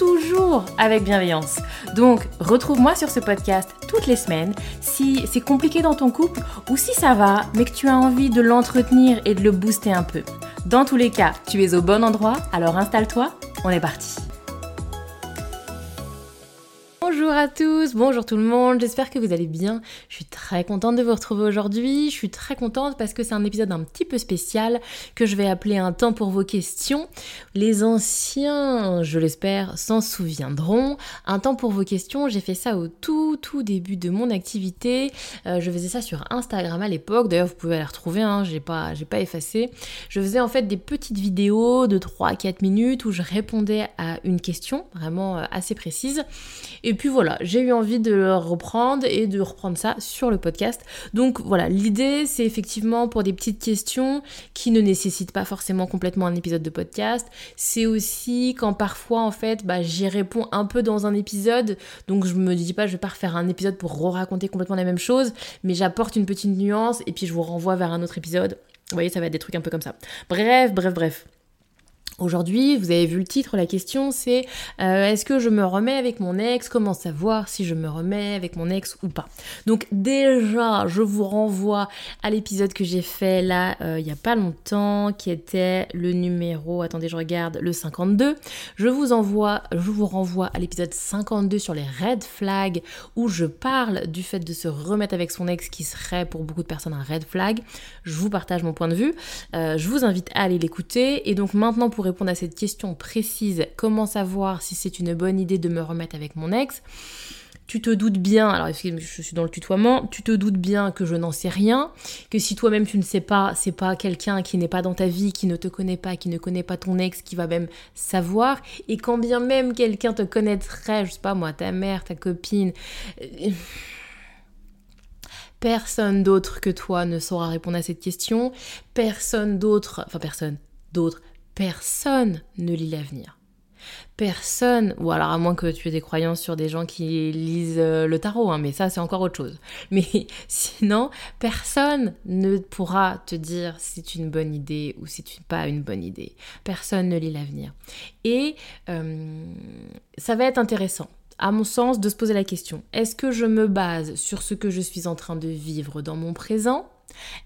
toujours avec bienveillance. Donc, retrouve-moi sur ce podcast toutes les semaines si c'est compliqué dans ton couple ou si ça va, mais que tu as envie de l'entretenir et de le booster un peu. Dans tous les cas, tu es au bon endroit, alors installe-toi, on est parti. Bonjour à tous, bonjour tout le monde, j'espère que vous allez bien. Je suis très contente de vous retrouver aujourd'hui. Je suis très contente parce que c'est un épisode un petit peu spécial que je vais appeler un temps pour vos questions. Les anciens, je l'espère, s'en souviendront. Un temps pour vos questions, j'ai fait ça au tout tout début de mon activité. Euh, je faisais ça sur Instagram à l'époque. D'ailleurs, vous pouvez la retrouver, hein, j'ai pas, pas effacé. Je faisais en fait des petites vidéos de 3 à 4 minutes où je répondais à une question vraiment euh, assez précise. Et puis voilà, j'ai eu envie de le reprendre et de reprendre ça sur le podcast. Donc voilà, l'idée c'est effectivement pour des petites questions qui ne nécessitent pas forcément complètement un épisode de podcast. C'est aussi quand parfois en fait bah, j'y réponds un peu dans un épisode, donc je me dis pas je vais pas refaire un épisode pour re-raconter complètement la même chose, mais j'apporte une petite nuance et puis je vous renvoie vers un autre épisode. Vous voyez, ça va être des trucs un peu comme ça. Bref, bref, bref. Aujourd'hui, vous avez vu le titre, la question c'est euh, est-ce que je me remets avec mon ex? Comment savoir si je me remets avec mon ex ou pas? Donc déjà, je vous renvoie à l'épisode que j'ai fait là euh, il n'y a pas longtemps, qui était le numéro, attendez je regarde, le 52. Je vous envoie, je vous renvoie à l'épisode 52 sur les red flags où je parle du fait de se remettre avec son ex qui serait pour beaucoup de personnes un red flag. Je vous partage mon point de vue. Euh, je vous invite à aller l'écouter et donc maintenant pour répondre à cette question précise, comment savoir si c'est une bonne idée de me remettre avec mon ex? Tu te doutes bien, alors je suis dans le tutoiement, tu te doutes bien que je n'en sais rien, que si toi-même tu ne sais pas, c'est pas quelqu'un qui n'est pas dans ta vie, qui ne te connaît pas, qui ne connaît pas ton ex, qui va même savoir, et quand bien même quelqu'un te connaîtrait, je sais pas moi, ta mère, ta copine, euh, personne d'autre que toi ne saura répondre à cette question, personne d'autre, enfin personne d'autre personne ne lit l'avenir. Personne, ou alors à moins que tu aies des croyances sur des gens qui lisent euh, le tarot, hein, mais ça c'est encore autre chose. Mais sinon, personne ne pourra te dire si c'est une bonne idée ou si c'est pas une bonne idée. Personne ne lit l'avenir. Et euh, ça va être intéressant à mon sens, de se poser la question, est-ce que je me base sur ce que je suis en train de vivre dans mon présent?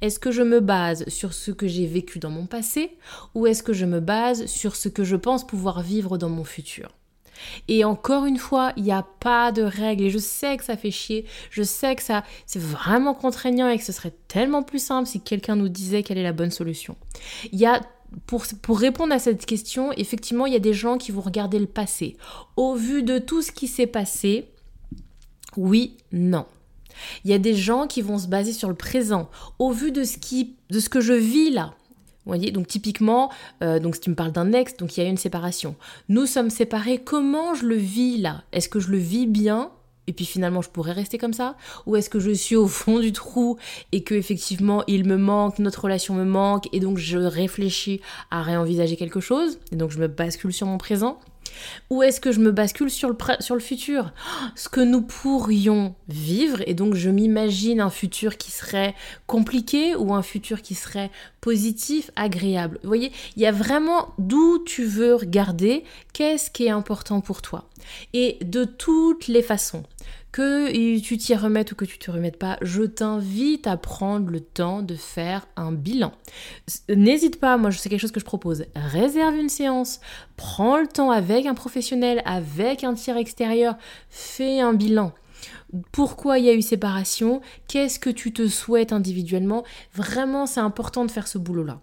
Est-ce que je me base sur ce que j'ai vécu dans mon passé? Ou est-ce que je me base sur ce que je pense pouvoir vivre dans mon futur? Et encore une fois, il n'y a pas de règles. Et je sais que ça fait chier. Je sais que ça, c'est vraiment contraignant et que ce serait tellement plus simple si quelqu'un nous disait quelle est la bonne solution. Il y a pour, répondre à cette question, effectivement, il y a des gens qui vont regarder le passé. Au vu de tout ce qui s'est passé, oui, non. Il y a des gens qui vont se baser sur le présent, au vu de ce, qui, de ce que je vis là. Vous voyez, donc typiquement, euh, donc si tu me parles d'un ex, donc il y a une séparation. Nous sommes séparés, comment je le vis là? Est-ce que je le vis bien? Et puis finalement je pourrais rester comme ça? Ou est-ce que je suis au fond du trou et que effectivement il me manque, notre relation me manque et donc je réfléchis à réenvisager quelque chose? Et donc je me bascule sur mon présent ou est-ce que je me bascule sur le, sur le futur? Ce que nous pourrions vivre, et donc je m'imagine un futur qui serait compliqué ou un futur qui serait positif, agréable. Vous voyez, il y a vraiment d'où tu veux regarder, qu'est-ce qui est important pour toi? Et de toutes les façons, que tu t'y remettes ou que tu te remettes pas, je t'invite à prendre le temps de faire un bilan. N'hésite pas, moi je sais quelque chose que je propose. Réserve une séance, prends le temps avec un professionnel, avec un tiers extérieur, fais un bilan pourquoi il y a eu séparation, qu'est-ce que tu te souhaites individuellement? Vraiment, c'est important de faire ce boulot-là.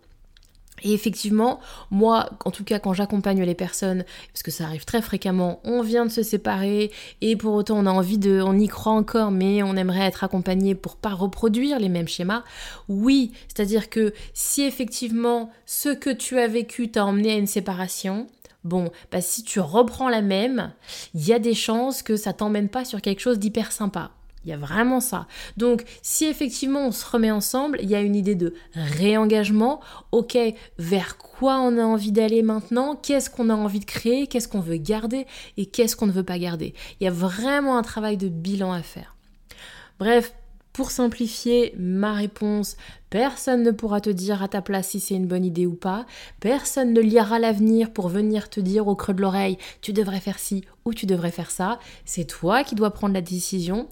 Et effectivement, moi, en tout cas, quand j'accompagne les personnes, parce que ça arrive très fréquemment, on vient de se séparer et pour autant on a envie de, on y croit encore, mais on aimerait être accompagné pour pas reproduire les mêmes schémas. Oui, c'est-à-dire que si effectivement ce que tu as vécu t'a emmené à une séparation, bon, bah si tu reprends la même, il y a des chances que ça t'emmène pas sur quelque chose d'hyper sympa. Il y a vraiment ça. Donc, si effectivement on se remet ensemble, il y a une idée de réengagement. Ok, vers quoi on a envie d'aller maintenant? Qu'est-ce qu'on a envie de créer? Qu'est-ce qu'on veut garder? Et qu'est-ce qu'on ne veut pas garder? Il y a vraiment un travail de bilan à faire. Bref, pour simplifier ma réponse, personne ne pourra te dire à ta place si c'est une bonne idée ou pas. Personne ne lira l'avenir pour venir te dire au creux de l'oreille tu devrais faire ci ou tu devrais faire ça. C'est toi qui dois prendre la décision.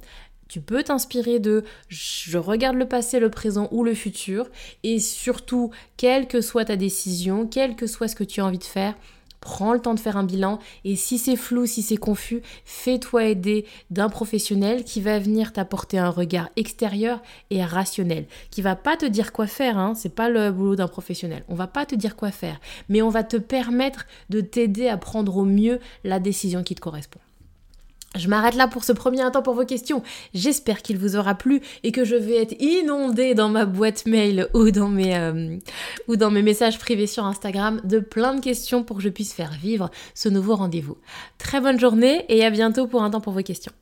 Tu peux t'inspirer de je regarde le passé, le présent ou le futur. Et surtout, quelle que soit ta décision, quel que soit ce que tu as envie de faire, Prends le temps de faire un bilan et si c'est flou, si c'est confus, fais-toi aider d'un professionnel qui va venir t'apporter un regard extérieur et rationnel, qui va pas te dire quoi faire, hein, c'est pas le boulot d'un professionnel. On va pas te dire quoi faire, mais on va te permettre de t'aider à prendre au mieux la décision qui te correspond. Je m'arrête là pour ce premier temps pour vos questions. J'espère qu'il vous aura plu et que je vais être inondée dans ma boîte mail ou dans mes, euh, ou dans mes messages privés sur Instagram de plein de questions pour que je puisse faire vivre ce nouveau rendez-vous. Très bonne journée et à bientôt pour un temps pour vos questions.